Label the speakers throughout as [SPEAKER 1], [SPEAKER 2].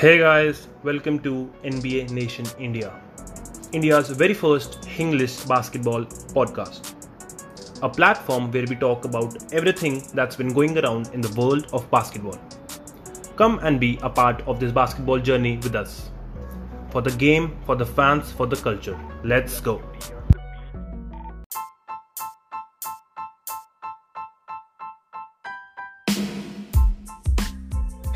[SPEAKER 1] Hey guys, welcome to NBA Nation India, India's very first English basketball podcast. A platform where we talk about everything that's been going around in the world of basketball. Come and be a part of this basketball journey with us. For the game, for the fans, for the culture. Let's go.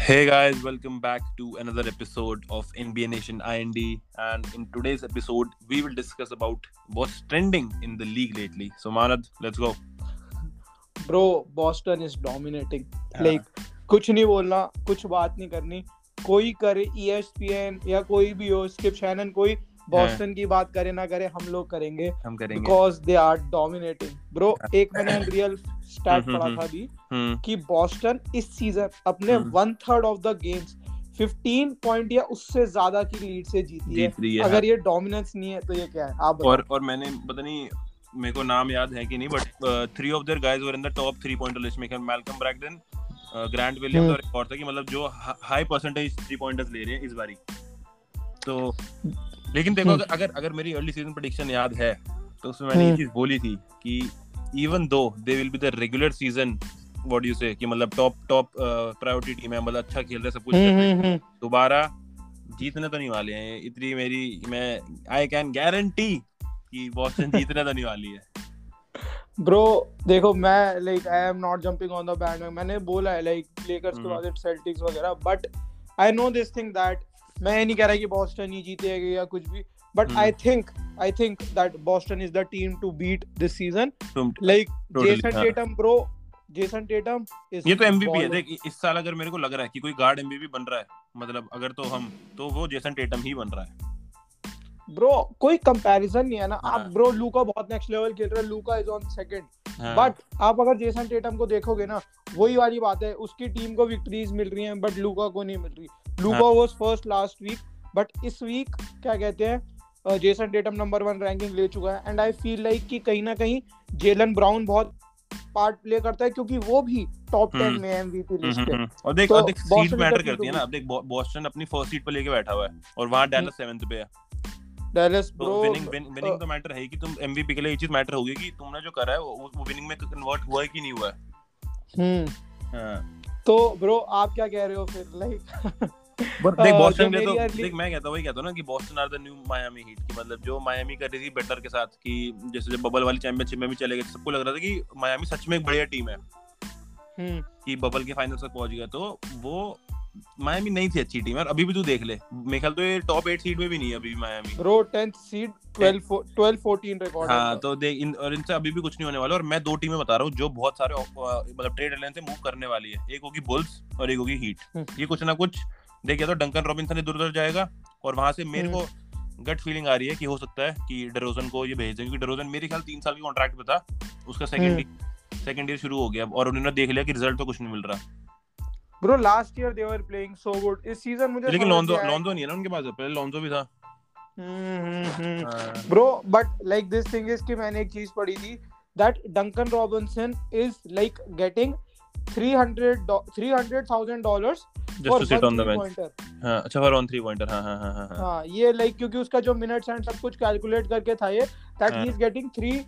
[SPEAKER 1] Hey guys, welcome back to another episode of NBA Nation IND. And in today's episode, we will discuss about what's trending in the league lately. So, Manad, let's go.
[SPEAKER 2] Bro, Boston is dominating. Like, कुछ नहीं बोलना कुछ बात नहीं करनी कोई करे ESPN या कोई भी हो स्किप शैनन कोई बॉस्टन की बात करे ना करे हम लोग करेंगे
[SPEAKER 1] हम करेंगे।
[SPEAKER 2] Because they are dominating bro एक मैंने रियल स्टैट
[SPEAKER 1] हम्म,
[SPEAKER 2] पढ़ा
[SPEAKER 1] हम्म,
[SPEAKER 2] था
[SPEAKER 1] हम्म।
[SPEAKER 2] कि बॉस्टन इस सीज़न अपने
[SPEAKER 1] हम्म।
[SPEAKER 2] One third of the games 15 point या उससे ज़्यादा की लीड से जीती
[SPEAKER 1] जीत रही है
[SPEAKER 2] अगर ये डोमिनेंस नहीं है तो ये क्या है? आप
[SPEAKER 1] और और मैंने पता नहीं मेरे को नाम याद है कि नहीं but three of their guys were in the top three pointer list में Malcolm Brogdon Grant Williams
[SPEAKER 2] hmm.
[SPEAKER 1] और एक और था कि मतलब जो हाई परसेंटेज थ्री पॉइंटर्स ले रहे हैं इस बारी। तो लेकिन देखो
[SPEAKER 2] हम्म।
[SPEAKER 1] अगर अगर अगर मेरी अर्ली सीज़न प्रेडिक्शन याद है तो उसमें मैंने ये
[SPEAKER 2] हम्म।
[SPEAKER 1] चीज़ बोली थी कि even though they will be the regular season what you say कि मतलब टॉप टॉप प्रायोरिटी टीम है मतलब अच्छा खेल रहे हैं, सब कुछ कर
[SPEAKER 2] हम्म
[SPEAKER 1] रहे हैं। दोबारा जीतने तो नहीं वाले हैं इतनी मेरी मैं आई कैन गारंटी कि बॉस्टन जीतने तो नहीं वाली है
[SPEAKER 2] ब्रो देखो मैं like I am not jumping on the band मैंने बोला है लाइक लेकर्स के। बाद सेल्टिक्स वगैरह but I know this thing that मैं ये नहीं कह रहा कि बॉस्टन ही जीतेगी या कुछ भी but. I think I think that Boston is the team to beat
[SPEAKER 1] this
[SPEAKER 2] season
[SPEAKER 1] like
[SPEAKER 2] Jason
[SPEAKER 1] हाँ।
[SPEAKER 2] Tatum bro Jason Tatum is
[SPEAKER 1] ये तो एमवीपी है देख इस साल अगर मेरे को लग रहा है कि कोई गार्ड एमवीपी बन रहा है मतलब अगर तो हम तो वो जेसन टेटम ही बन रहा है।
[SPEAKER 2] ब्रो कोई कंपैरिजन नहीं है ना। आप
[SPEAKER 1] हाँ।
[SPEAKER 2] ब्रो लूका बहुत नेक्स्ट लेवल खेल रहा है लूका इज़ ऑन सेकंड
[SPEAKER 1] हाँ,
[SPEAKER 2] बट आप अगर जेसन टेटम को देखोगे ना वही वाली बात है उसकी टीम को विक्ट्रीज मिल रही हैं बट लूका को नहीं मिल रही।
[SPEAKER 1] हाँ।
[SPEAKER 2] Was first last week but इस वीक क्या कहते हैं Jason Tatum number one ranking ले चुका है। एंड आई फील लाइक कि कहीं ना कहीं जेलन ब्राउन बहुत पार्ट प्ले करता है क्योंकि वो भी टॉप टेन
[SPEAKER 1] हम्म।
[SPEAKER 2] में एमवीपी
[SPEAKER 1] हम्म,
[SPEAKER 2] लिस्ट
[SPEAKER 1] हम्म,
[SPEAKER 2] पे।
[SPEAKER 1] हम्म। और देख
[SPEAKER 2] तो
[SPEAKER 1] और देख सीट मैटर करती है ना। अब देख बॉस्टन अपनी फ़र्स्ट सीट पर लेके बैठा हुआ है और वहाँ डैलस सेवेंथ पे है।
[SPEAKER 2] डैलस
[SPEAKER 1] तो
[SPEAKER 2] ब्रो
[SPEAKER 1] विनिंग विनिंग तो मैटर है कि तुम एमवीपी के लिए ये चीज़ मैटर होगी कि तुमने जो करा है वो वो विनिंग में कन्वर्ट हुआ है कि नहीं हुआ है।
[SPEAKER 2] हम्म।
[SPEAKER 1] हाँ।
[SPEAKER 2] तो ब्रो आप क्या कह रहे हो फिर लाइक
[SPEAKER 1] बट देख बॉस्टन के लिए
[SPEAKER 2] मेरी
[SPEAKER 1] तो देख मैं कहता वही कहता हूँ ना कि Boston are the new Miami Heat की मतलब जो मायामी कर रही थी बेटर के साथ कि जैसे जब बबल वाली चैंपियनशिप में भी चले गए सबको लग रहा था कि मायामी सच में एक बढ़िया टीम है।
[SPEAKER 2] हम्म।
[SPEAKER 1] कि बबल के फाइनल तक पहुँच गया तो वो मायामी नहीं थी अच्छी टीम और अभी भी तू देख ले। मेरे ख्याल तो ये टॉप एट सीट में भी नहीं है अभी भी Miami
[SPEAKER 2] bro 10th seed 12 12 14 record
[SPEAKER 1] हाँ तो देख इन और इनसे अभी भी कुछ नहीं होने वाला और मैं दो टीमें बता रहा हूँ जो बहुत सारे मतलब ट्रेड डेडलाइन से मूव करने वाली है। एक होगी बुल्स और एक होगी हीट
[SPEAKER 2] हम्म।
[SPEAKER 1] ये कुछ ना कुछ देख या तो डंकन रॉबिन्सन इधर उधर जाएगा और वहाँ से मेरे को गट फीलिंग आ रही है कि हो सकता है कि डरोजन को ये भेज दें क्योंकि डरोजन मेरे ख्याल तीन साल की कॉन्ट्रैक्ट पे था उसका सेकंड सेकंड ईयर शुरू हो गया और उन्होंने देख लिया कि रिज़ल्ट तो कुछ नहीं मिल रहा।
[SPEAKER 2] Bro last year they were playing so good इस सीज़न मुझे
[SPEAKER 1] लेकिन लॉन्जो लॉन्जो नहीं है ना उनके पास पहले लॉन्जो भी था।
[SPEAKER 2] हम्म। Bro but like this thing is कि मैंने एक चीज़ पढ़ी थी that Duncan Robinson is like getting 300 300000
[SPEAKER 1] dollars
[SPEAKER 2] just
[SPEAKER 1] to sit on the bench
[SPEAKER 2] pointer
[SPEAKER 1] हाँ अच्छा फॉर ऑन थ्री पॉइंटर हाँ हाँ हाँ हाँ हाँ।
[SPEAKER 2] हाँ ये लाइक क्योंकि उसका जो मिनट्स एंड सब कुछ कैलकुलेट करके था ये दैट
[SPEAKER 1] हाँ।
[SPEAKER 2] He is getting 3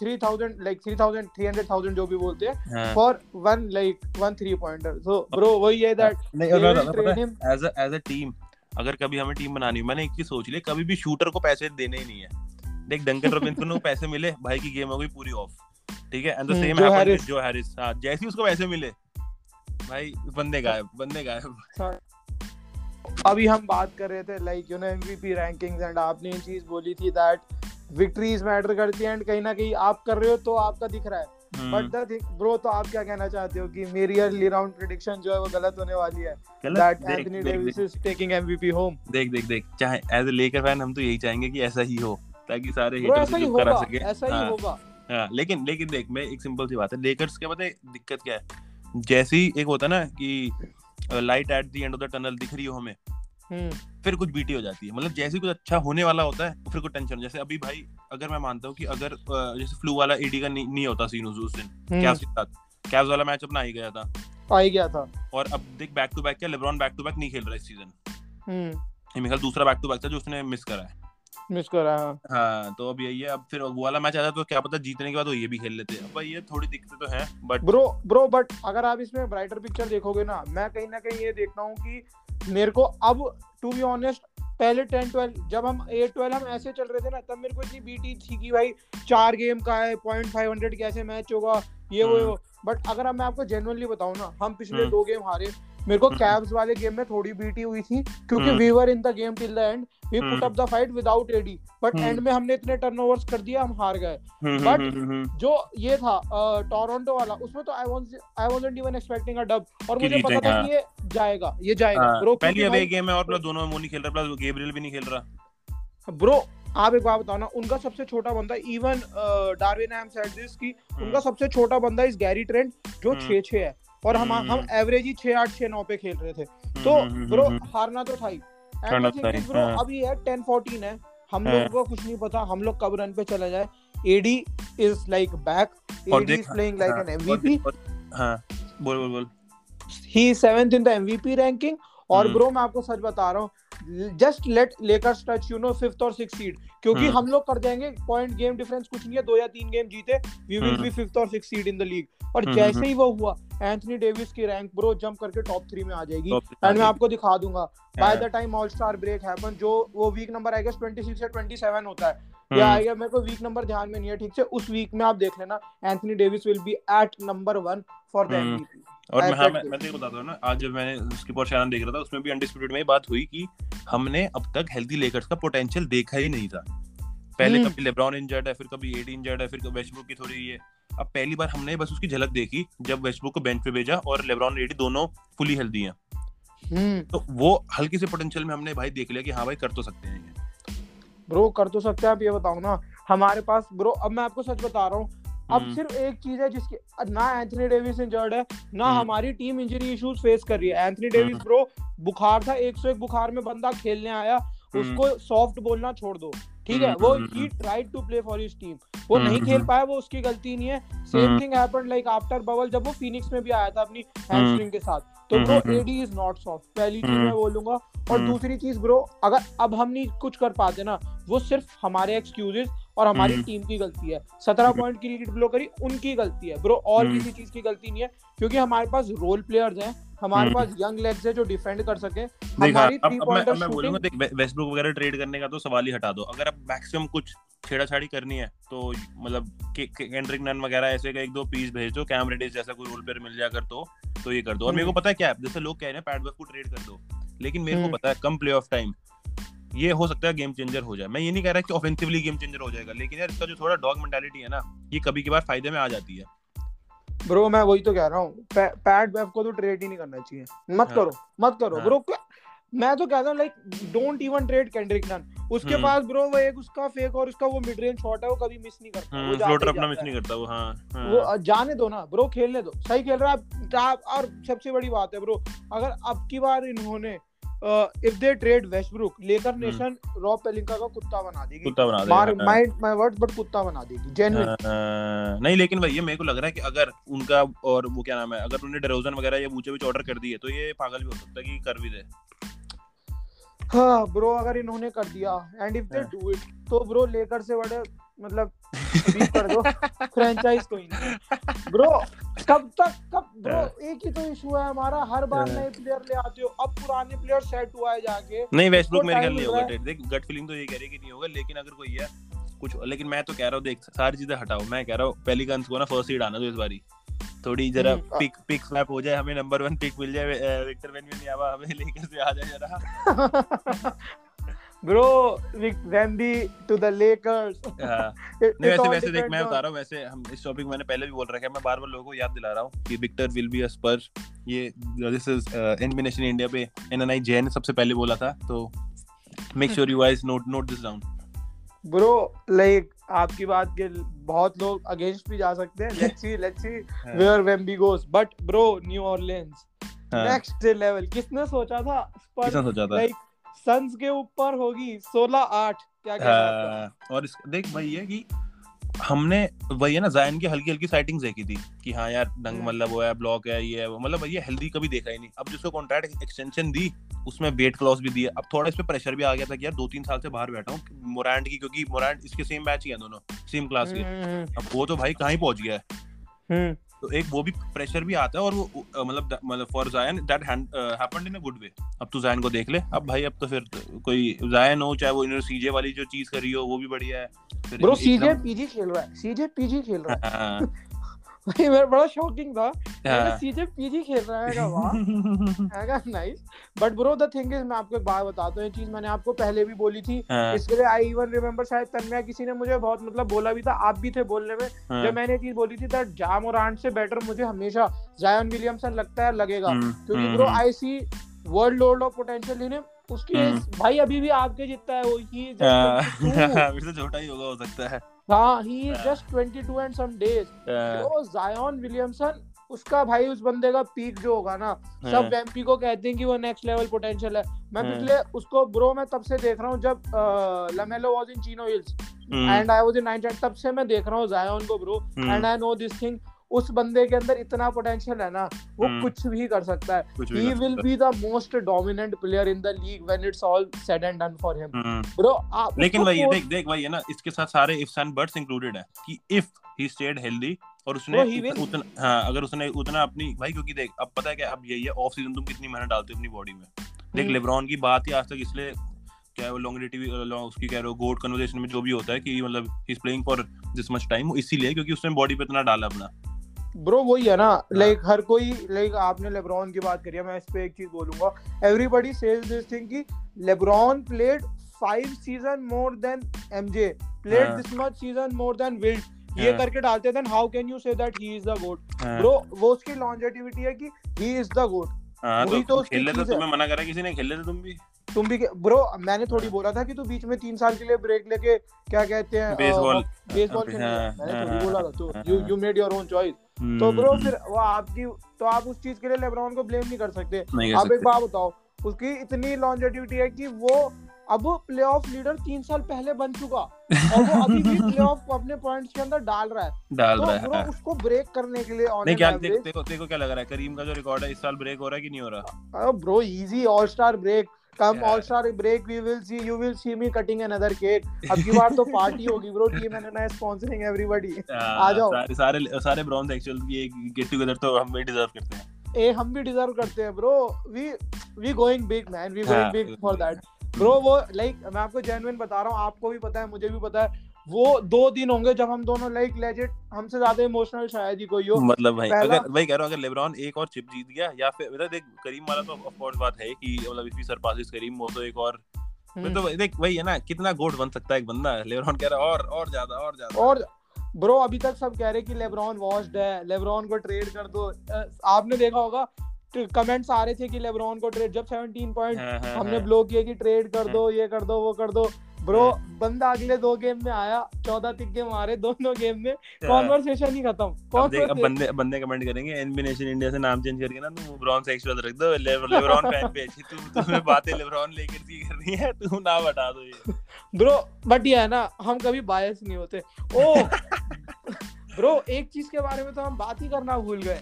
[SPEAKER 2] three thousand like three thousand three hundred thousand जो भी बोलते हैं
[SPEAKER 1] हाँ।
[SPEAKER 2] For one like one three pointer so bro वही है दैट
[SPEAKER 1] नहीं
[SPEAKER 2] they
[SPEAKER 1] और मैं
[SPEAKER 2] will
[SPEAKER 1] बताता
[SPEAKER 2] train
[SPEAKER 1] हूँ,
[SPEAKER 2] him.
[SPEAKER 1] पता है एज एज अ टीम अगर कभी हमें टीम बनानी मैंने एक चीज़ सोच ली कभी भी शूटर को पैसे देने ही नहीं है। देख डंकन रॉबिन्सन को पैसे मिले भाई की गेम हो गई पूरी ऑफ़ ठीक है? एंड द सेम हैपेंड जो हैरिस हाँ जैसे ही उसको पैसे मिले भाई बंदे गायब बंदे गायब।
[SPEAKER 2] अभी हम बात कर रहे थे like you know MVP rankings and आपने ये चीज़ बोली थी दैट विक्ट्रीज मैटर करती है एंड कहीं ना कहीं आप कर रहे हो तो आपका दिख रहा है।
[SPEAKER 1] Hmm,
[SPEAKER 2] but the thing bro तो आप क्या कहना चाहते हो कि मेरी अर्ली राउंड प्रेडिक्शन जो है वो गलत होने वाली है?
[SPEAKER 1] That
[SPEAKER 2] Anthony
[SPEAKER 1] Davis
[SPEAKER 2] is taking MVP home
[SPEAKER 1] देख देख देख चाहे एज अ लेकर फ़ैन हम तो यही चाहेंगे कि ऐसा ही हो ताकि सारे हेटर्स
[SPEAKER 2] ही
[SPEAKER 1] चुप करा सके।
[SPEAKER 2] ऐसा ही
[SPEAKER 1] हाँ,
[SPEAKER 2] होगा।
[SPEAKER 1] हाँ, लेकिन लेकिन देख मैं एक सिंपल सी बात है लेकर्स के पता है दिक्कत क्या है? जैसे ही एक होता है ना कि light at the end of the tunnel दिख रही हो हमें
[SPEAKER 2] हम्म।
[SPEAKER 1] फिर कुछ बीटी हो जाती है। मतलब जैसे ही कुछ अच्छा होने वाला होता है फिर कुछ टेंशन जैसे अभी भाई अगर मैं मानता हूँ कि अगर जैसे फ्लू वाला एडी का नहीं, नहीं होता सीन उस दिन
[SPEAKER 2] हम्म,
[SPEAKER 1] कैव्स के साथ। कैव्स वाला मैच अपना ही गया था।
[SPEAKER 2] आ ही गया था।
[SPEAKER 1] और अब देख बैक टू बैक क्या लेब्रॉन बैक टू बैक नहीं खेल रहा इस सीज़न
[SPEAKER 2] हम्म।
[SPEAKER 1] ये मेरे ख्याल दूसरा बैक टू बैक था जो उसने मिस करा है।
[SPEAKER 2] मिस कर है।
[SPEAKER 1] हाँ तो अब यही है अब फिर वो वाला मैच आता तो क्या पता जीतने के बाद वो ये भी खेल लेते भाई ये थोड़ी दिक्कतें तो हैं बट
[SPEAKER 2] ब्रो ब्रो बट अगर आप इसमें ब्राइटर पिक्चर देखोगे ना मैं कहीं ना कहीं ये देखता हूँ कि मेरे को अब टू बी ऑनेस्ट पहले टेन ट्वेल्व जब हम एट ट्वेल्व हम ऐसे चल रहे थे ना तब मेरे को इतनी बीटी थी कि भाई चार गेम का है पॉइंट फाइव हंड्रेड कैसे मैच होगा ये वो बट अगर मैं आपको जेनुअनली बताऊँ ना हम पिछले
[SPEAKER 1] हम्म।
[SPEAKER 2] दो गेम हारे मेरे को
[SPEAKER 1] हम्म।
[SPEAKER 2] कैब्स वाले गेम में थोड़ी बीटी हुई थी क्योंकि
[SPEAKER 1] हम्म।
[SPEAKER 2] We were in the game till the end we put
[SPEAKER 1] hmm.
[SPEAKER 2] Up the fight without AD but
[SPEAKER 1] hmm.
[SPEAKER 2] End में हमने इतने टर्नओवर्स कर दिया हम हार गए But- जो ये था टोरंटो वाला उसमें तो I was I wasn't even expecting a dub और मुझे पता था कि ये जाएगा ये जाएगा ब्रो
[SPEAKER 1] हाँ, पहली अवे गेम है और दोनों में नहीं खेल रहा प्लस गेब्रियल भी नहीं खेल रहा
[SPEAKER 2] ब्रो आप एक बात बताओ ना उनका सबसे छोटा बंदा even Darvin Ham said this कि उनका सबसे छोटा बंदा इस गैरी ट्रेंट जो
[SPEAKER 1] हम्म।
[SPEAKER 2] 6 6 है और हम
[SPEAKER 1] हम्म।
[SPEAKER 2] हम एवरेज ही 6 8 6 9 पे खेल रहे थे। तो
[SPEAKER 1] हम्म, हम्म,
[SPEAKER 2] ब्रो
[SPEAKER 1] हम्म,
[SPEAKER 2] हारना तो था ही।
[SPEAKER 1] हारना तो ही,
[SPEAKER 2] ब्रो
[SPEAKER 1] हाँ।
[SPEAKER 2] अभी है 10 14 है। हम
[SPEAKER 1] लोग
[SPEAKER 2] लोगों को कुछ नहीं पता हम लोग कब रन पे चला जाए। AD is
[SPEAKER 1] like
[SPEAKER 2] back AD
[SPEAKER 1] is
[SPEAKER 2] playing like
[SPEAKER 1] हाँ,
[SPEAKER 2] एन एमवीपी
[SPEAKER 1] हाँ बोल बोल बोल।
[SPEAKER 2] He seventh in the MVP ranking और
[SPEAKER 1] हम्म।
[SPEAKER 2] ब्रो मैं आपको सच बता रहा हूँ just let Lakers touch you know fifth और सिक्स सीड क्योंकि
[SPEAKER 1] हम्म।
[SPEAKER 2] हम लोग कर जाएँगे पॉइंट गेम डिफरेंस कुछ नहीं है दो या तीन गेम जीते वी विल। बी फिफ्थ और six seed in the league और जैसे
[SPEAKER 1] हम्म।
[SPEAKER 2] ही वो हुआ एंथनी डेविस की रैंक ब्रो जंप करके टॉप थ्री में आ जाएगी एंड मैं आपको दिखा दूँगा बाय
[SPEAKER 1] हाँ।
[SPEAKER 2] The time all star break happen जो वो वीक नंबर आई गेस 26 या 27 होता है
[SPEAKER 1] हम्म।
[SPEAKER 2] या आई गेस मेरे को वीक नंबर ध्यान में नहीं है ठीक से उस वीक में आप देख लेना Anthony Davis will be at number 1 for
[SPEAKER 1] the.
[SPEAKER 2] MVP
[SPEAKER 1] और मैं हाँ मैं मैं तेरे को बताता हूँ ना आज जब मैंने उसके पर चैनल देख रहा था उसमें भी अनडिस्प्यूटेड में ये बात हुई कि हमने अब तक हेल्दी लेकर्स का पोटेंशियल देखा ही नहीं था। पहले
[SPEAKER 2] हम्म।
[SPEAKER 1] कभी लेब्रॉन इंजर्ड है फिर कभी एडी इंजर्ड है फिर कभी वेस्टब्रुक की थोड़ी ये। अब पहली बार हमने बस उसकी झलक देखी जब वेस्टब्रुक को बेंच पे भेजा और लेब्रॉन एडी दोनों फुली हेल्दी हैं।
[SPEAKER 2] हम्म।
[SPEAKER 1] तो वो हल्के से पोटेंशियल में हमने भाई देख लिया कि हाँ भाई कर तो सकते हैं
[SPEAKER 2] ब्रो कर तो सकते हैं आप ये बताओ ना हमारे पास ब्रो अब मैं आपको सच बता रहा हूँ अब
[SPEAKER 1] हम्म।
[SPEAKER 2] सिर्फ़ एक चीज़ है जिसकी ना एंथनी डेविस इंजर्ड है ना
[SPEAKER 1] हम्म।
[SPEAKER 2] हमारी टीम इंजरी इश्यूज़ फेस कर रही है एंथनी डेविस। ब्रो बुखार था 101 बुखार में बंदा खेलने आया
[SPEAKER 1] हम्म।
[SPEAKER 2] उसको सॉफ्ट बोलना छोड़ दो ठीक है वो he tried to play for his team वो नहीं खेल। पाया वो उसकी गलती नहीं है
[SPEAKER 1] same.
[SPEAKER 2] Thing happened like after bubble जब वो फिनिक्स में भी आया था अपनी हैमस्ट्रिंग के साथ तो
[SPEAKER 1] bro
[SPEAKER 2] AD is not soft पहली चीज़। मैं बोलूँगा और। दूसरी चीज़ ब्रो अगर अब हम नहीं कुछ कर पाते ना वो सिर्फ़ हमारे एक्सक्यूजेस और हमारी
[SPEAKER 1] हम्म।
[SPEAKER 2] टीम की गलती है सत्रह पॉइंट की लीड ब्लो करी उनकी गलती है ब्रो और
[SPEAKER 1] हम्म।
[SPEAKER 2] किसी चीज़ की गलती नहीं है क्योंकि हमारे पास रोल प्लेयर्स हैं हमारे
[SPEAKER 1] हम्म।
[SPEAKER 2] पास यंग लेग्स है जो डिफेंड कर सके हमारी
[SPEAKER 1] अब अब मैं अब मैं बोलूँगा देख वेस्टब्रुक वगैरह ट्रेड करने का तो सवाल ही हटा दो अगर अब मैक्सिमम कुछ छेड़ाछाड़ी करनी है तो मतलब केंड्रिक नन वगैरह ऐसे का एक दो पीस भेज दो कैम रेडिस जैसा कोई रोल प्लेयर मिल जाए अगर तो तो ये कर दो और मेरे को
[SPEAKER 2] हम्म।
[SPEAKER 1] पता है क्या है जैसे लोग कह रहे हैं पैट को ट्रेड कर दो लेकिन मेरे को
[SPEAKER 2] हम्म।
[SPEAKER 1] पता है कम प्ले ऑफ़ टाइम ये हो सकता है गेम चेंजर हो जाए मैं ये नहीं कह रहा कि ऑफेंसिवली गेम चेंजर हो जाएगा लेकिन यार इसका जो थोड़ा डॉग मेंटालिटी है ना ये कभी कभार फ़ायदे में आ जाती है
[SPEAKER 2] ब्रो मैं वही तो कह रहा हूँ पैट वेब को तो ट्रेड ही नहीं करना चाहिए मत
[SPEAKER 1] हाँ।
[SPEAKER 2] करो मत करो
[SPEAKER 1] हाँ।
[SPEAKER 2] ब्रो मैं तो कहता हूँ like don't even trade Kendrick Nunn उसके
[SPEAKER 1] हम्म।
[SPEAKER 2] पास ब्रो वो एक उसका फेक और उसका वो मिड रेंज शॉट है वो कभी मिस नहीं करता वो
[SPEAKER 1] फ्लोटर अपना मिस नहीं करता वो हाँ हाँ।
[SPEAKER 2] वो जाने दो ना ब्रो खेलने दो सही खेल रहा है और सबसे बड़ी बात है ब्रो अगर अब की बार इन्होंने इफ़ दे ट्रेड वेस्टब्रुक लेकर नेशन रॉब पेलिंका का कुत्ता बना देगी।
[SPEAKER 1] कुत्ता बना दे
[SPEAKER 2] मार
[SPEAKER 1] हाँ।
[SPEAKER 2] माइंड माय वर्ड्स बट कुत्ता बना देगी जेन्युइन
[SPEAKER 1] हाँ, नहीं लेकिन भैया मेरे को लग रहा है कि अगर उनका और वो क्या नाम है अगर उन्हें डेरोजन वगैरह या बूचे ऑर्डर कर दिए तो ये पागल भी हो सकता है कि कर भी दे
[SPEAKER 2] हाँ ब्रो अगर इन्होंने कर दिया and if
[SPEAKER 1] they.
[SPEAKER 2] Do it तो ब्रो लेकर से बड़े मतलब beat कर दो फ्रेंचाइज कोई नहीं। ब्रो कब तक कब ब्रो एक ही तो इशू है हमारा। हर बार। नए प्लेयर ले आते हो। अब पुराने प्लेयर सेट हुआ है जाके।
[SPEAKER 1] नहीं वेस्टब्रुक मेरे ख्याल नहीं होगा ट्रेड देख गट फीलिंग तो ये कह रही है कि नहीं होगा लेकिन अगर कोई है कुछ लेकिन मैं तो कह रहा हूँ देख सारी चीज़ें हटाओ। मैं कह रहा हूँ पहली गन्स को ना फ़र्स्ट सीड आना दो इस बारी। थोड़ी जरा
[SPEAKER 2] हम्म,
[SPEAKER 1] पिक पिक स्वैप हो जाए हमें नंबर वन पिक मिल जाए विक्टर वेन भी नहीं आवा हमें लेकर से आ जाए जरा।
[SPEAKER 2] वेम्बी टू द लेकर्स
[SPEAKER 1] हाँ। नहीं वैसे वैसे देख मैं बता रहा हूँ वैसे हम इस टॉपिक मैंने पहले भी बोल रखा है मैं बार बार लोगों को याद दिला रहा हूँ कि Victor will be a Spur ये दिस इज़ एनिमिनेशन इंडिया पे एनएनआई जैन ने सबसे पहले बोला था तो make sure you guys note note this down
[SPEAKER 2] bro like आपकी बात के बहुत लोग अगेंस्ट भी जा सकते हैं. Let's see let's see where Wemby goes but bro New Orleans next level किसने सोचा था? स्पर्स
[SPEAKER 1] सोचा था?
[SPEAKER 2] लाइक सन्स के ऊपर होगी 16 8 क्या कहना
[SPEAKER 1] है? और इस, देख भाई ये कि हमने वही है ना जायन की हल्की हल्की साइटिंग्स देखी थी कि हाँ यार दंग
[SPEAKER 2] हम्म।
[SPEAKER 1] मतलब वो है ब्लॉक है ये है वो मतलब ये हेल्दी कभी देखा ही नहीं। अब जिसको कॉन्ट्रैक्ट एक्सटेंशन दी उसमें वेट क्लॉस भी दिया। अब थोड़ा इस पे प्रेशर भी आ गया था कि यार दो तीन साल से बाहर बैठा हूँ मोरांड की क्योंकि मोरांड इसके सेम बैच ही है दोनों सेम क्लास के।
[SPEAKER 2] हम्म,
[SPEAKER 1] अब वो तो भाई कहाँ ही पहुँच गया है।
[SPEAKER 2] हम्म,
[SPEAKER 1] तो एक वो भी प्रेशर भी आता है और वो मतलब मतलब for Zion that happened in a good way अब तू जायन को देख ले। अब भाई अब तो फिर कोई जायन हो चाहे वो इन सीजे वाली जो चीज़ करी हो वो भी बढ़िया है।
[SPEAKER 2] ब्रो सीजे पीजी खेल रहा है। सीजे पीजी खेल रहा है।
[SPEAKER 1] हाँ,
[SPEAKER 2] भाई मेरा बड़ा शॉकिंग था।
[SPEAKER 1] हाँ।
[SPEAKER 2] सीजे पीजी खेल रहा है का वाह हैगा nice but bro the thing is मैं आपको एक बात बताता हूँ ये चीज़ मैंने आपको पहले भी बोली थी।
[SPEAKER 1] हाँ,
[SPEAKER 2] इसके लिए आई इवन रिमेम्बर शायद तन्मया किसी ने मुझे बहुत मतलब बोला भी था आप भी थे बोलने में।
[SPEAKER 1] हाँ,
[SPEAKER 2] जब मैंने ये चीज़ बोली थी दैट जाम और आंट से बेटर मुझे हमेशा जायन विलियमसन लगता है लगेगा।
[SPEAKER 1] हम्म,
[SPEAKER 2] क्योंकि bro I see world load of potential in उसकी
[SPEAKER 1] हम्म।
[SPEAKER 2] भाई अभी भी आपके जितना है वो ही
[SPEAKER 1] हाँ, छोटा ही होगा हो सकता है।
[SPEAKER 2] हाँ he
[SPEAKER 1] is.
[SPEAKER 2] Just 22 and some
[SPEAKER 1] days
[SPEAKER 2] तो जायन विलियमसन उसका भाई उस बंदे का पीक जो होगा ना सब
[SPEAKER 1] एमपी
[SPEAKER 2] वेम्पी को कहते हैं कि वो नेक्स्ट लेवल पोटेंशियल है। मैं। पिछले उसको ब्रो मैं तब से देख रहा हूँ जब LaMelo was in Chino
[SPEAKER 1] Hills
[SPEAKER 2] and I was in ninth तब से मैं देख रहा हूँ जायन को
[SPEAKER 1] bro
[SPEAKER 2] and I know this thing उस बंदे के अंदर इतना पोटेंशियल है ना वो
[SPEAKER 1] हम्म।
[SPEAKER 2] कुछ भी कर सकता है
[SPEAKER 1] कुछ भी
[SPEAKER 2] he
[SPEAKER 1] कर
[SPEAKER 2] will
[SPEAKER 1] सकता
[SPEAKER 2] be the most dominant player in the league when it's all said and done for him
[SPEAKER 1] है। हम्म,
[SPEAKER 2] bro आप
[SPEAKER 1] लेकिन वही देख देख वही है ना इसके साथ सारे इफ्स एंड बट्स इंक्लूडेड है कि इफ़ ही स्टेड हेल्दी और उसने उत- उतना हाँ अगर उसने उतना अपनी भाई क्योंकि देख अब पता है क्या अब यही है ऑफ़ सीज़न तुम कितनी मेहनत डालते हो अपनी बॉडी में देख
[SPEAKER 2] हम्म।
[SPEAKER 1] लेब्रॉन की बात ही आज तक इसलिए क्या है वो लॉन्गेटिव उसकी कह रहे हो गोड कन्वर्सेशन में जो भी होता है कि मतलब he is playing for this much time इसीलिए क्योंकि उसने बॉडी पे इतना डाला अपना
[SPEAKER 2] ब्रो वही है ना लाइक हर कोई लाइक आपने लेब्रॉन की बात करी है मैं इस पे एक चीज़ बोलूँगा। एवरीबॉडी सेज दिस थिंग कि LeBron played five season more than MJ played
[SPEAKER 1] हाँ।
[SPEAKER 2] This much season more than Wilt ये
[SPEAKER 1] हाँ।
[SPEAKER 2] करके डालते then how can you say that he is the GOAT
[SPEAKER 1] हाँ,
[SPEAKER 2] ब्रो वो उसकी लॉन्जेटिविटी है कि ही इज़ द गोट
[SPEAKER 1] हाँ
[SPEAKER 2] वही
[SPEAKER 1] तो
[SPEAKER 2] तो
[SPEAKER 1] तुम
[SPEAKER 2] उसकी
[SPEAKER 1] खेल लेते
[SPEAKER 2] चीज़ है।
[SPEAKER 1] तुम्हें मना करा किसी ने? खेल लेते तुम भी।
[SPEAKER 2] तुम भी ब्रो मैंने थोड़ी बोला था कि तू बीच में तीन साल के लिए ब्रेक लेके क्या कहते हैं
[SPEAKER 1] बेसबॉल
[SPEAKER 2] बेसबॉल खेलने
[SPEAKER 1] हाँ,
[SPEAKER 2] मैंने
[SPEAKER 1] हाँ,
[SPEAKER 2] थोड़ी बोला था तो
[SPEAKER 1] हाँ,
[SPEAKER 2] यू
[SPEAKER 1] हाँ।
[SPEAKER 2] You made your own choice तो ब्रो फिर वो आपकी तो आप उस चीज़ के लिए लेब्रॉन को ब्लेम नहीं कर सकते। आप एक बात बताओ उसकी इतनी लॉन्जेटिविटी है कि वो अब प्लेऑफ लीडर तीन साल पहले बन चुका और वो अभी भी प्लेऑफ अपने पॉइंट्स के अंदर डाल रहा है।
[SPEAKER 1] डाल
[SPEAKER 2] तो
[SPEAKER 1] रहा है
[SPEAKER 2] ब्रो
[SPEAKER 1] हाँ।
[SPEAKER 2] उसको ब्रेक करने के लिए ऑन
[SPEAKER 1] नहीं क्या देखो देखो क्या लग रहा है करीम का जो रिकॉर्ड है इस साल ब्रेक हो रहा है कि नहीं हो रहा?
[SPEAKER 2] Bro easy all star break come
[SPEAKER 1] Yeah.
[SPEAKER 2] All star break we will see you will see me cutting another cake अब की बार तो पार्टी होगी bro team NNI sponsoring everybody आ जाओ।
[SPEAKER 1] सारे सारे सारे एक्चुअल ये गेट टुगेदर तो हम भी डिजर्व करते हैं।
[SPEAKER 2] ए हम भी डिजर्व करते हैं bro we we going big man
[SPEAKER 1] we
[SPEAKER 2] going big for that bro वो लाइक मैं आपको जेन्युइन बता रहा हूँ आपको भी पता है मुझे भी पता है वो दो दिन होंगे जब हम दोनों लाइक लेजेंड हमसे ज़्यादा इमोशनल शायद ही कोई हो।
[SPEAKER 1] मतलब भाई
[SPEAKER 2] पहला-
[SPEAKER 1] अगर भाई कह रहा हूँ अगर लेब्रॉन एक और चिप जीत गया या फिर मतलब देख करीम वाला तो ऑफ़ कोर्स बात है कि मतलब इफ़ ही सरपासिस करीम वो तो एक और तो देख वही है ना कितना गोट बन सकता है एक बंदा? लेब्रॉन कह रहा और और ज़्यादा और ज़्यादा।
[SPEAKER 2] और ब्रो अभी तक सब कह रहे हैं कि लेब्रॉन वॉश्ड है लेब्रॉन को ट्रेड कर दो। आपने देखा होगा कमेंट्स आ रहे थे कि लेब्रॉन को ट्रेड जब 17 पॉइंट
[SPEAKER 1] हाँ, हाँ,
[SPEAKER 2] हमने
[SPEAKER 1] हाँ।
[SPEAKER 2] ब्लो किया कि ट्रेड कर दो ये कर दो वो कर दो। ब्रो। बंदा अगले दो गेम में आया चौदह तिक्के मारे दोनों गेम में। कॉन्वर्सेशन ही खत्म।
[SPEAKER 1] अब देख अब बंदे बंदे कमेंट करेंगे एनबी नेशन इंडिया से नाम चेंज करके ना तू ब्रॉन सेक्सुअल रख दो लेब्रॉन फ़ैन पेज तू तुम्हें बातें लेब्रॉन लेकर की करनी है तू ना बता दो ये।
[SPEAKER 2] ब्रो बट ये है ना हम कभी बायस नहीं होते। ओ! ब्रो एक चीज़ के बारे में तो हम बात ही करना भूल गए।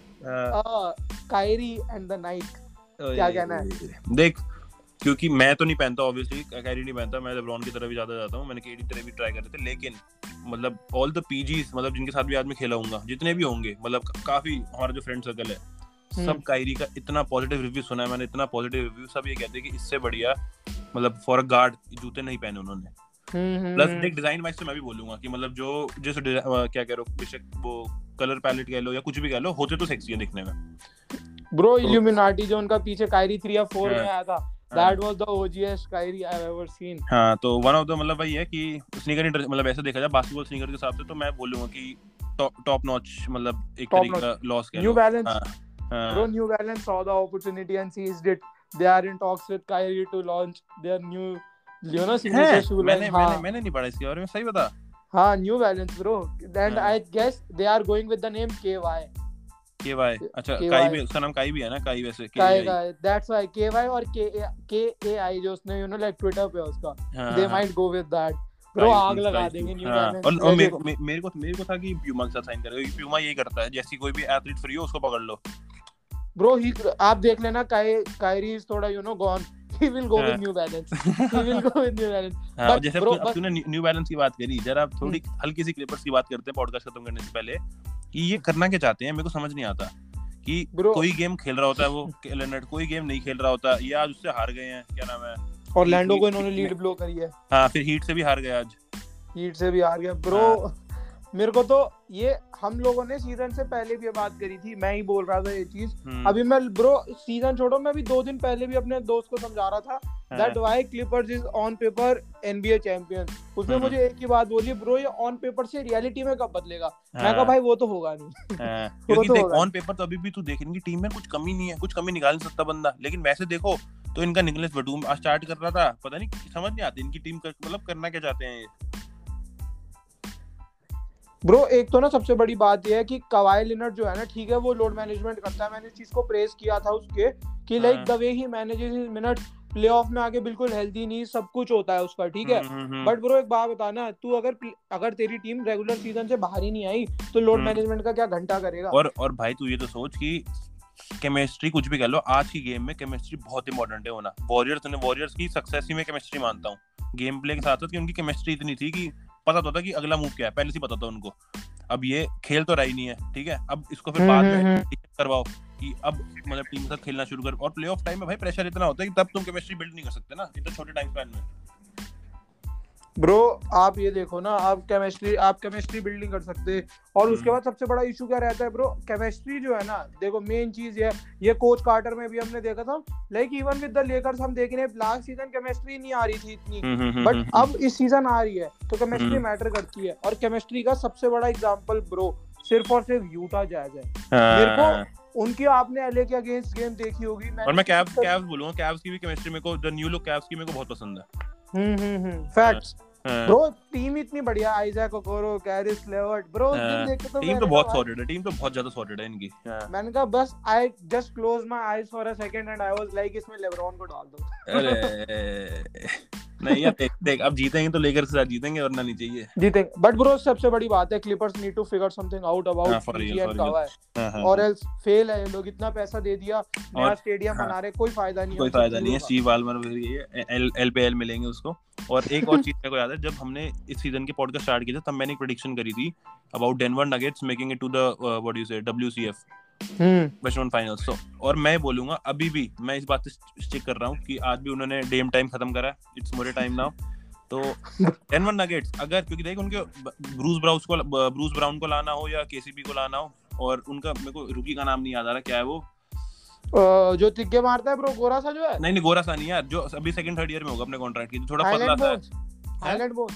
[SPEAKER 2] कायरी एंड द नाइट क्या कहना है?
[SPEAKER 1] देख क्योंकि मैं तो नहीं पहनता ऑब्वियसली कैरी नहीं पहनता मैं लेब्रॉन की तरफ़ भी ज़्यादा जाता हूँ मैंने केडी तरफ़ भी ट्राई करे थे लेकिन मतलब ऑल द पीजीज मतलब जिनके साथ भी आज मैं खेला हूँ जितने भी होंगे मतलब काफ़ी हमारा जो फ्रेंड सर्कल है
[SPEAKER 2] हम्म।
[SPEAKER 1] सब कायरी का इतना पॉजिटिव रिव्यू सुना है मैंने इतना पॉजिटिव रिव्यू सब ये कहते हैं कि इससे बढ़िया मतलब फॉर अ गार्ड जूते नहीं पहने उन्होंने। प्लस देख डिज़ाइन वाइज से मैं भी बोलूँगा कि मतलब जो जिस क्या कह रहे हो बेशक वो कलर पैलेट कह लो या कुछ भी कह लो होते तो सेक्सी है दिखने में।
[SPEAKER 2] ब्रो इल्यूमिनाटी जो उनका पीछे कायरी 3 या 4 में आया था that was the OGest Kyrie I have ever seen
[SPEAKER 1] हाँ तो वन ऑफ़ द मतलब वही है कि स्नीकर मतलब ऐसे देखा जाए बास्केटबॉल स्नीकर के हिसाब से तो मैं बोलूँगा कि टॉप नॉच मतलब एक तरीके का लॉस कह
[SPEAKER 2] न्यू बैलेंस
[SPEAKER 1] हाँ,
[SPEAKER 2] Bro,
[SPEAKER 1] हाँ,
[SPEAKER 2] New Balance saw the opportunity and seized it. They are in talks with Kyrie to launch their new, know, signature
[SPEAKER 1] है,
[SPEAKER 2] shoe.
[SPEAKER 1] मैंने मैंने
[SPEAKER 2] हाँ,
[SPEAKER 1] मैंने नहीं पढ़ा इसके बारे में सही बता
[SPEAKER 2] हाँ, New Balance, bro. And
[SPEAKER 1] हाँ।
[SPEAKER 2] I guess they are going with the name KY.
[SPEAKER 1] के अच्छा काई भी उसका नाम काई भी है ना? काई वैसे
[SPEAKER 2] Kai
[SPEAKER 1] KI
[SPEAKER 2] का that's why और K K A I जो उसने you know like Twitter पे उसका they might go ब्रो आग लगा देंगे न्यू
[SPEAKER 1] और, और मेरे को मेरे को मेरे को था कि प्यूमा के साथ साइन करेगा क्योंकि प्यूमा यही करता है जैसी कोई भी एथलीट फ्री हो उसको पकड़ लो।
[SPEAKER 2] ब्रो ही आप देख लेना काई कायरी इज़ थोड़ा you know gone he will go with
[SPEAKER 1] हाँ।
[SPEAKER 2] New Balance he will go with New Balance
[SPEAKER 1] हाँ,
[SPEAKER 2] But
[SPEAKER 1] जैसे
[SPEAKER 2] bro,
[SPEAKER 1] तूने न्यू बैलेंस की बात करी जरा आप थोड़ी हल्की सी क्लिपर्स की बात करते हैं पॉडकास्ट खत्म करने से पहले। कि ये करना क्या चाहते हैं? मेरे को समझ नहीं आता कि
[SPEAKER 2] Bro-
[SPEAKER 1] कोई गेम खेल रहा होता है वो लेनर्ड कोई गेम नहीं खेल रहा होता ये आज उससे हार गए हैं क्या नाम है?
[SPEAKER 2] और लैंडो
[SPEAKER 1] को
[SPEAKER 2] इन्होंने लीड ब्लो करी है।
[SPEAKER 1] हाँ फिर हीट से भी हार गए आज।
[SPEAKER 2] हीट से भी हार गया ब्रो मेरे को तो ये हम लोगों ने सीज़न से पहले भी ये बात करी थी मैं ही बोल रहा था ये चीज़।
[SPEAKER 1] हम्म,
[SPEAKER 2] अभी मैं ब्रो सीज़न छोड़ो मैं भी दो दिन पहले भी अपने दोस्त को समझा रहा था that why Clippers is on paper NBA champion उसने
[SPEAKER 1] हम्म।
[SPEAKER 2] मुझे एक ही बात बोली ब्रो ये ऑन पेपर से रियलिटी में कब बदलेगा? मैं कहा
[SPEAKER 1] हाँ,
[SPEAKER 2] भाई वो तो होगा नहीं।
[SPEAKER 1] हाँ, क्योंकि
[SPEAKER 2] तो
[SPEAKER 1] देख ऑन पेपर तो अभी भी तू देख इनकी टीम में कुछ कमी नहीं है कुछ कमी निकाल नहीं सकता बंदा। लेकिन वैसे देखो तो इनका निकलेस बटूम स्टार्ट कर रहा था पता नहीं समझ नहीं आती इनकी टीम मतलब करना क्या चाहते हैं ये?
[SPEAKER 2] ब्रो एक तो ना सबसे बड़ी बात ये है कि कवाई लिनर्ड जो है ना ठीक है वो लोड मैनेजमेंट करता है मैंने इस चीज़ को प्रेस किया था उसके कि
[SPEAKER 1] like.
[SPEAKER 2] The way he manages his minute playoff में आके बिल्कुल हेल्दी नहीं सब कुछ होता है उसका ठीक है
[SPEAKER 1] हम्म, हम्म, हम्म।
[SPEAKER 2] बट ब्रो एक बात बताना तू अगर अगर तेरी टीम रेगुलर सीज़न से बाहर ही नहीं आई तो लोड
[SPEAKER 1] हम्म।
[SPEAKER 2] मैनेजमेंट का क्या घंटा करेगा
[SPEAKER 1] और और भाई तू ये तो सोच कि केमिस्ट्री कुछ भी कर लो आज की गेम में केमिस्ट्री बहुत इंपॉर्टेंट है होना वॉरियर्स ने वॉरियर्स की सक्सेस ही में केमिस्ट्री मानता हूँ गेम प्ले के साथ साथ कि उनकी केमिस्ट्री इतनी थी कि पता तो था कि अगला मूव क्या है पहले से पता था उनको। अब ये खेल तो रहा ही नहीं है ठीक है? अब इसको फिर बाद
[SPEAKER 2] हम्म,
[SPEAKER 1] में
[SPEAKER 2] हम्म,
[SPEAKER 1] करवाओ कि अब मतलब टीम के साथ खेलना शुरू कर। और प्ले ऑफ़ टाइम में भाई प्रेशर इतना होता है कि तब तुम केमिस्ट्री बिल्ड नहीं कर सकते ना इतना छोटे टाइम स्पैन में।
[SPEAKER 2] ब्रो आप ये देखो ना आप केमिस्ट्री आप केमिस्ट्री बिल्डिंग कर सकते और उसके
[SPEAKER 1] हम्म।
[SPEAKER 2] बाद सबसे बड़ा इशू क्या रहता है ब्रो केमिस्ट्री जो है ना देखो मेन चीज़ ये ये कोच कार्टर में भी हमने देखा था। Like even with the Lakers हम देख रहे हैं लास्ट सीज़न केमिस्ट्री नहीं आ रही थी इतनी।
[SPEAKER 1] हम्म,
[SPEAKER 2] बट अब इस सीज़न आ रही है तो केमिस्ट्री
[SPEAKER 1] हम्म।
[SPEAKER 2] मैटर करती है। और केमिस्ट्री का सबसे बड़ा एग्ज़ाम्पल ब्रो सिर्फ़ और सिर्फ़ यूटा जायज़ है। मेरे को उनकी आपने एलए के अगेंस्ट गेम देखी होगी
[SPEAKER 1] और मैं कैव्स कैव्स बोलूँगा कैव्स की भी केमिस्ट्री मेरे को द न्यू लुक कैव्स की मेरे को बहुत पसंद है।
[SPEAKER 2] हम्म हम्म हम्म।
[SPEAKER 1] हाँ।
[SPEAKER 2] ब्रो टीम इतनी बढ़िया Isaac Okoro Caris LeVert
[SPEAKER 1] bro
[SPEAKER 2] देख तो
[SPEAKER 1] टीम तो बहुत सॉलिड है टीम तो बहुत ज़्यादा सॉलिड है इनकी। हाँ।
[SPEAKER 2] मैंने कहा बस I just close my eyes for a second and I was like इसमें लेब्रॉन को डाल दो.
[SPEAKER 1] अरे। नहीं देख देख अब जीतेंगे तो लेकर के साथ जीतेंगे वरना नहीं चाहिए।
[SPEAKER 2] जीतेंगे। बट ब्रो सबसे बड़ी बात है Clippers need
[SPEAKER 1] to figure
[SPEAKER 2] something
[SPEAKER 1] out about
[SPEAKER 2] और। एल्स फेल है लोग इतना पैसा दे दिया नया स्टेडियम। बना रहे कोई फ़ायदा नहीं
[SPEAKER 1] कोई फ़ायदा नहीं है स्टीव वालमर एल एल पे एल मिलेंगे उसको। और एक और चीज़ मेरे को याद है जब हमने इस सीज़न के पॉडकास्ट स्टार्ट किया था तब मैंने एक प्रेडिक्शन करी थी about Denver Nuggets making it to the what you say
[SPEAKER 2] WCF hmm.
[SPEAKER 1] Western तो और मैं बोलूँगा अभी भी मैं इस बात से स्टिक कर रहा हूँ कि आज भी उन्होंने डेम टाइम खत्म करा इट्स मोर टाइम नाउ तो डेनवर नगेट्स अगर क्योंकि देख उनके ब्रूस ब्राउस को ब्रूस ब्राउन को लाना हो या केसीबी को लाना हो और उनका मेरे को रुकी का नाम नहीं याद आ रहा क्या है वो?
[SPEAKER 2] जो तिग्गे मारता है ब्रो गोरा सा जो है?
[SPEAKER 1] नहीं नहीं गोरा सा नहीं यार जो अभी सेकंड थर्ड ईयर में होगा अपने कॉन्ट्रैक्ट की थोड़ा पतला सा है।
[SPEAKER 2] बोन्स हाईलैंड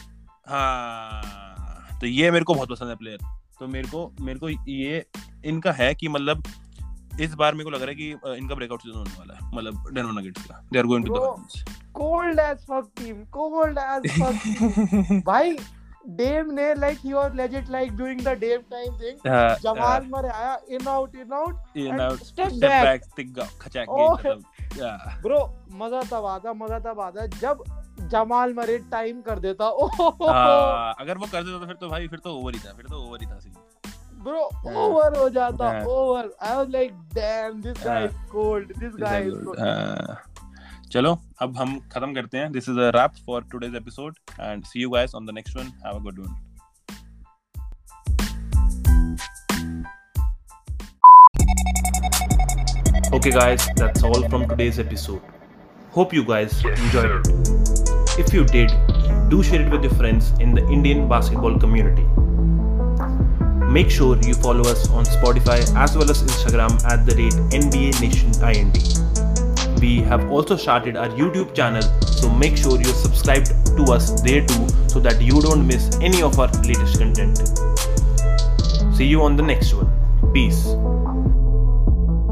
[SPEAKER 1] हाँ तो ये मेरे को बहुत पसंद है प्लेयर तो मेरे को मेरे को ये इनका है कि मतलब इस बार मेरे को लग रहा है कि इनका ब्रेकआउट सीज़न होने वाला है मतलब डेनवर नगेट्स का। They are going
[SPEAKER 2] to
[SPEAKER 1] the
[SPEAKER 2] cold as fuck team cold as fuck भाई डेम ने like he was legit like doing the Dame time thing Jamal Murray आया in out in
[SPEAKER 1] out
[SPEAKER 2] in
[SPEAKER 1] out
[SPEAKER 2] step back
[SPEAKER 1] टिक खचाक
[SPEAKER 2] Oh.
[SPEAKER 1] Game या
[SPEAKER 2] bro मज़ा तब आता मज़ा तब आता जब जमाल मरे टाइम कर देता।
[SPEAKER 1] हाँ, अगर वो कर देता तो फिर तो भाई फिर तो ओवर ही था फिर तो ओवर ही था सीन
[SPEAKER 2] ब्रो। ओवर हो जाता। Over I was like damn this guy is cold this guy is
[SPEAKER 1] cold. चलो अब हम खत्म करते हैं। This is a wrap for today's episode and see you guys on the next one have a good one
[SPEAKER 3] Okay, guys, that's all from today's episode. Hope you guys enjoyed it. If you did, do share it with your friends in the Indian basketball community. Make sure you follow us on Spotify as well as Instagram at the rate NBA Nation IND. We have also started our YouTube channel, so make sure you're subscribed to us there too so that you don't miss any of our latest content. See you on the next one. Peace.